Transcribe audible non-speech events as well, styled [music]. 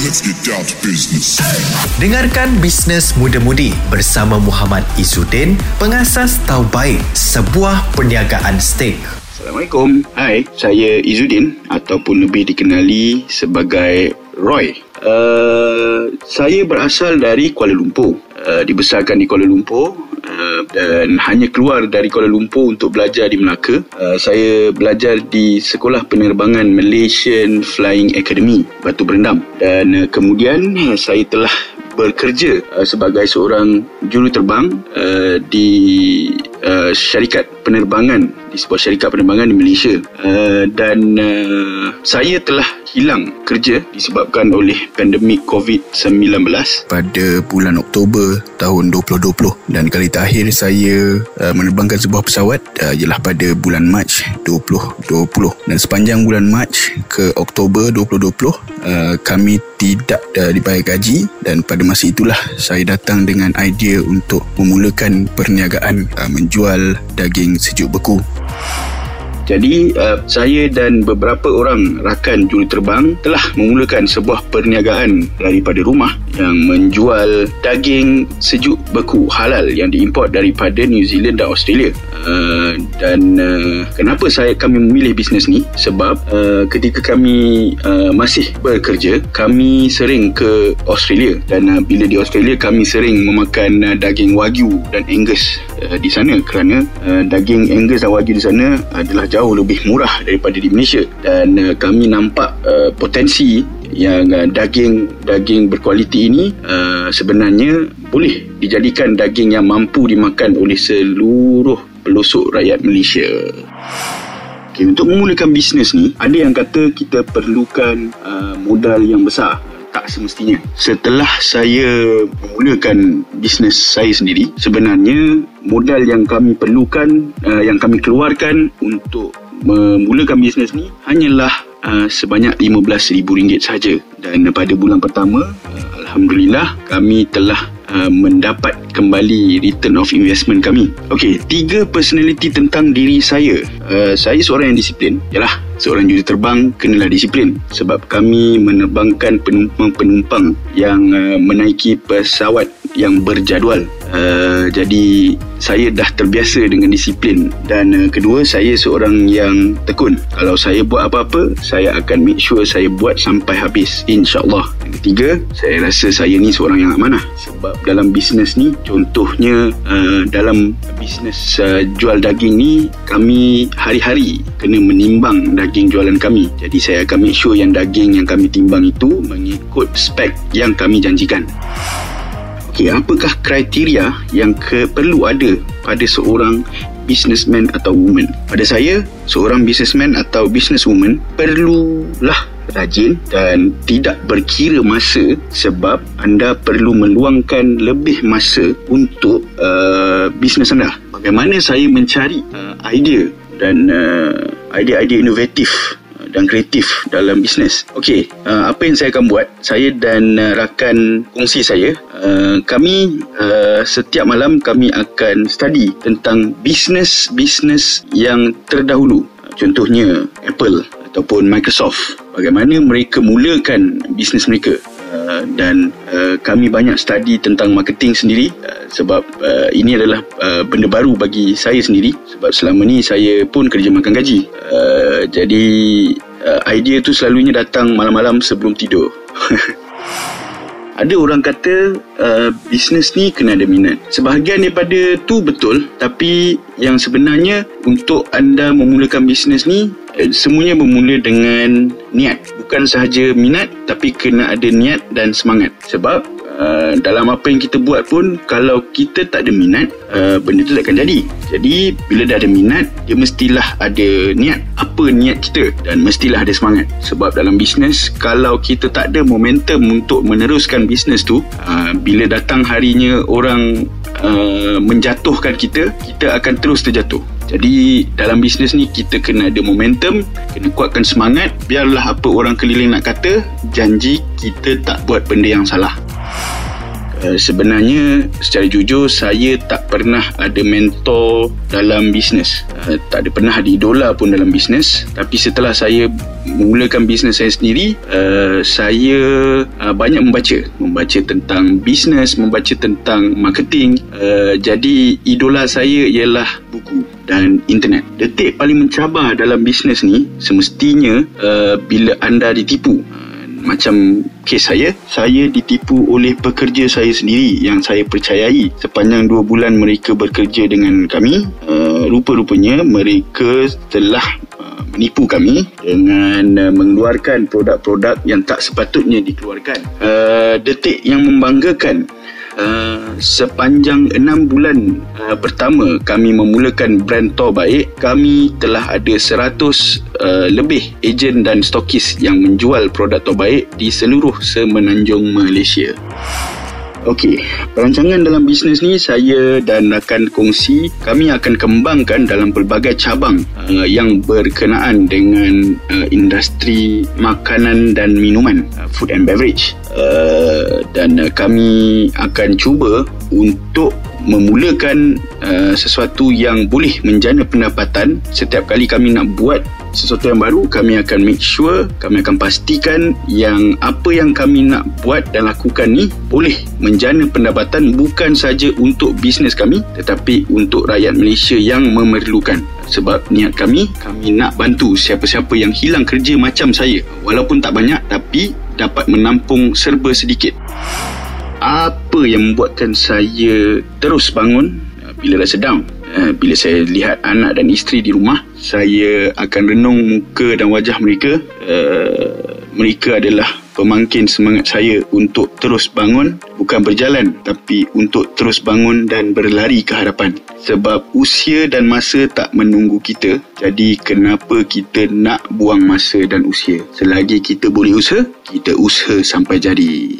let's get down to business. Dengarkan Bisnes Muda-Mudi bersama Muhammad Izzuddin, pengasas Taubaik, sebuah perniagaan steak. Assalamualaikum. Hai, saya Izzuddin ataupun lebih dikenali sebagai Roy. Uh, saya berasal dari Kuala Lumpur. Uh, dibesarkan di Kuala Lumpur dan hanya keluar dari Kuala Lumpur untuk belajar di Melaka. Uh, saya belajar di Sekolah Penerbangan Malaysian Flying Academy, Batu Berendam. Dan uh, kemudian uh, saya telah bekerja uh, sebagai seorang juruterbang uh, di uh, syarikat penerbangan di sebuah syarikat penerbangan di Malaysia. Uh, dan uh, saya telah hilang kerja disebabkan oleh pandemik COVID-19 pada bulan Oktober tahun 2020 dan kali terakhir saya uh, menerbangkan sebuah pesawat uh, ialah pada bulan Mac 2020 dan sepanjang bulan Mac ke Oktober 2020 uh, kami tidak uh, dibayar gaji. Dan pada masa itulah saya datang dengan idea untuk memulakan perniagaan uh, menjual daging sejuk beku jadi uh, saya dan beberapa orang rakan juruterbang telah memulakan sebuah perniagaan daripada rumah yang menjual daging sejuk beku halal yang diimport daripada New Zealand dan Australia. Uh, dan uh, kenapa saya kami memilih bisnes ni? Sebab uh, ketika kami uh, masih bekerja, kami sering ke Australia dan uh, bila di Australia kami sering memakan uh, daging wagyu dan Angus uh, di sana kerana uh, daging Angus dan wagyu di sana adalah jauh jauh lebih murah daripada di Malaysia dan uh, kami nampak uh, potensi yang uh, daging daging berkualiti ini uh, sebenarnya boleh dijadikan daging yang mampu dimakan oleh seluruh pelosok rakyat Malaysia. Okay, untuk memulakan bisnes ni ada yang kata kita perlukan uh, modal yang besar tak semestinya. Setelah saya memulakan bisnes saya sendiri, sebenarnya modal yang kami perlukan, uh, yang kami keluarkan untuk memulakan bisnes ni hanyalah uh, sebanyak RM15,000 saja. Dan pada bulan pertama, uh, Alhamdulillah kami telah uh, mendapat kembali return of investment kami. Okey, tiga personality tentang diri saya. Uh, saya seorang yang disiplin. Yalah, seorang juruterbang kenalah disiplin sebab kami menerbangkan penumpang-penumpang yang uh, menaiki pesawat yang berjadual. Uh, jadi saya dah terbiasa dengan disiplin dan uh, kedua saya seorang yang tekun. Kalau saya buat apa-apa, saya akan make sure saya buat sampai habis insya-Allah. Ketiga, saya rasa saya ni seorang yang amanah sebab dalam bisnes ni contohnya uh, dalam bisnes uh, jual daging ni kami hari-hari kena menimbang daging jualan kami. Jadi saya akan make sure yang daging yang kami timbang itu mengikut spek yang kami janjikan. Okey, apakah kriteria yang ke, perlu ada pada seorang businessman atau woman? Pada saya, seorang businessman atau businesswoman perlulah rajin dan tidak berkira masa sebab anda perlu meluangkan lebih masa untuk uh, bisnes anda. Bagaimana saya mencari uh, idea dan uh, idea-idea inovatif dan kreatif dalam bisnes. Okey, uh, apa yang saya akan buat? Saya dan uh, rakan kongsi saya, uh, kami uh, setiap malam kami akan study tentang bisnes-bisnes yang terdahulu. Contohnya Apple ataupun Microsoft. Bagaimana mereka mulakan bisnes mereka. Uh, dan uh, kami banyak study tentang marketing sendiri. Uh, sebab uh, ini adalah uh, benda baru bagi saya sendiri. Sebab selama ni saya pun kerja makan gaji. Uh, jadi uh, idea tu selalunya datang malam-malam sebelum tidur. [laughs] Ada orang kata uh, bisnes ni kena ada minat. Sebahagian daripada tu betul. Tapi yang sebenarnya untuk anda memulakan bisnes ni semuanya bermula dengan niat. Bukan sahaja minat tapi kena ada niat dan semangat. Sebab uh, dalam apa yang kita buat pun kalau kita tak ada minat uh, benda tu tak akan jadi. Jadi bila dah ada minat dia mestilah ada niat. Apa niat kita dan mestilah ada semangat. Sebab dalam bisnes kalau kita tak ada momentum untuk meneruskan bisnes tu uh, bila datang harinya orang uh, menjatuhkan kita kita akan terus terjatuh. Jadi dalam bisnes ni kita kena ada momentum, kena kuatkan semangat, biarlah apa orang keliling nak kata, janji kita tak buat benda yang salah Uh, sebenarnya secara jujur saya tak pernah ada mentor dalam bisnes. Uh, tak ada pernah ada idola pun dalam bisnes. Tapi setelah saya mulakan bisnes saya sendiri, uh, saya uh, banyak membaca, membaca tentang bisnes, membaca tentang marketing. Uh, jadi idola saya ialah buku dan internet. Detik paling mencabar dalam bisnes ni semestinya uh, bila anda ditipu. Macam kes saya saya ditipu oleh pekerja saya sendiri yang saya percayai. Sepanjang dua bulan mereka bekerja dengan kami uh, rupa-rupanya mereka telah uh, menipu kami dengan uh, mengeluarkan produk-produk yang tak sepatutnya dikeluarkan. Uh, detik yang membanggakan Uh, sepanjang enam bulan uh, pertama kami memulakan brand Tor Baik kami telah ada 100 uh, lebih ejen dan stokis yang menjual produk Tor Baik di seluruh semenanjung Malaysia Okey, perancangan dalam bisnes ni saya dan rakan kongsi kami akan kembangkan dalam pelbagai cabang uh, yang berkenaan dengan uh, industri makanan dan minuman, uh, food and beverage. Uh, dan uh, kami akan cuba untuk memulakan uh, sesuatu yang boleh menjana pendapatan setiap kali kami nak buat sesuatu yang baru kami akan make sure kami akan pastikan yang apa yang kami nak buat dan lakukan ni boleh menjana pendapatan bukan saja untuk bisnes kami tetapi untuk rakyat Malaysia yang memerlukan. Sebab niat kami kami nak bantu siapa-siapa yang hilang kerja macam saya. Walaupun tak banyak tapi dapat menampung serba sedikit. Apa yang membuatkan saya terus bangun bila rasa down [clears throat] bila saya lihat anak dan isteri di rumah saya akan renung muka dan wajah mereka. Uh, mereka adalah pemangkin semangat saya untuk terus bangun bukan berjalan tapi untuk terus bangun dan berlari ke hadapan. Sebab usia dan masa tak menunggu kita jadi kenapa kita nak buang masa dan usia? Selagi kita boleh usaha kita usaha sampai jadi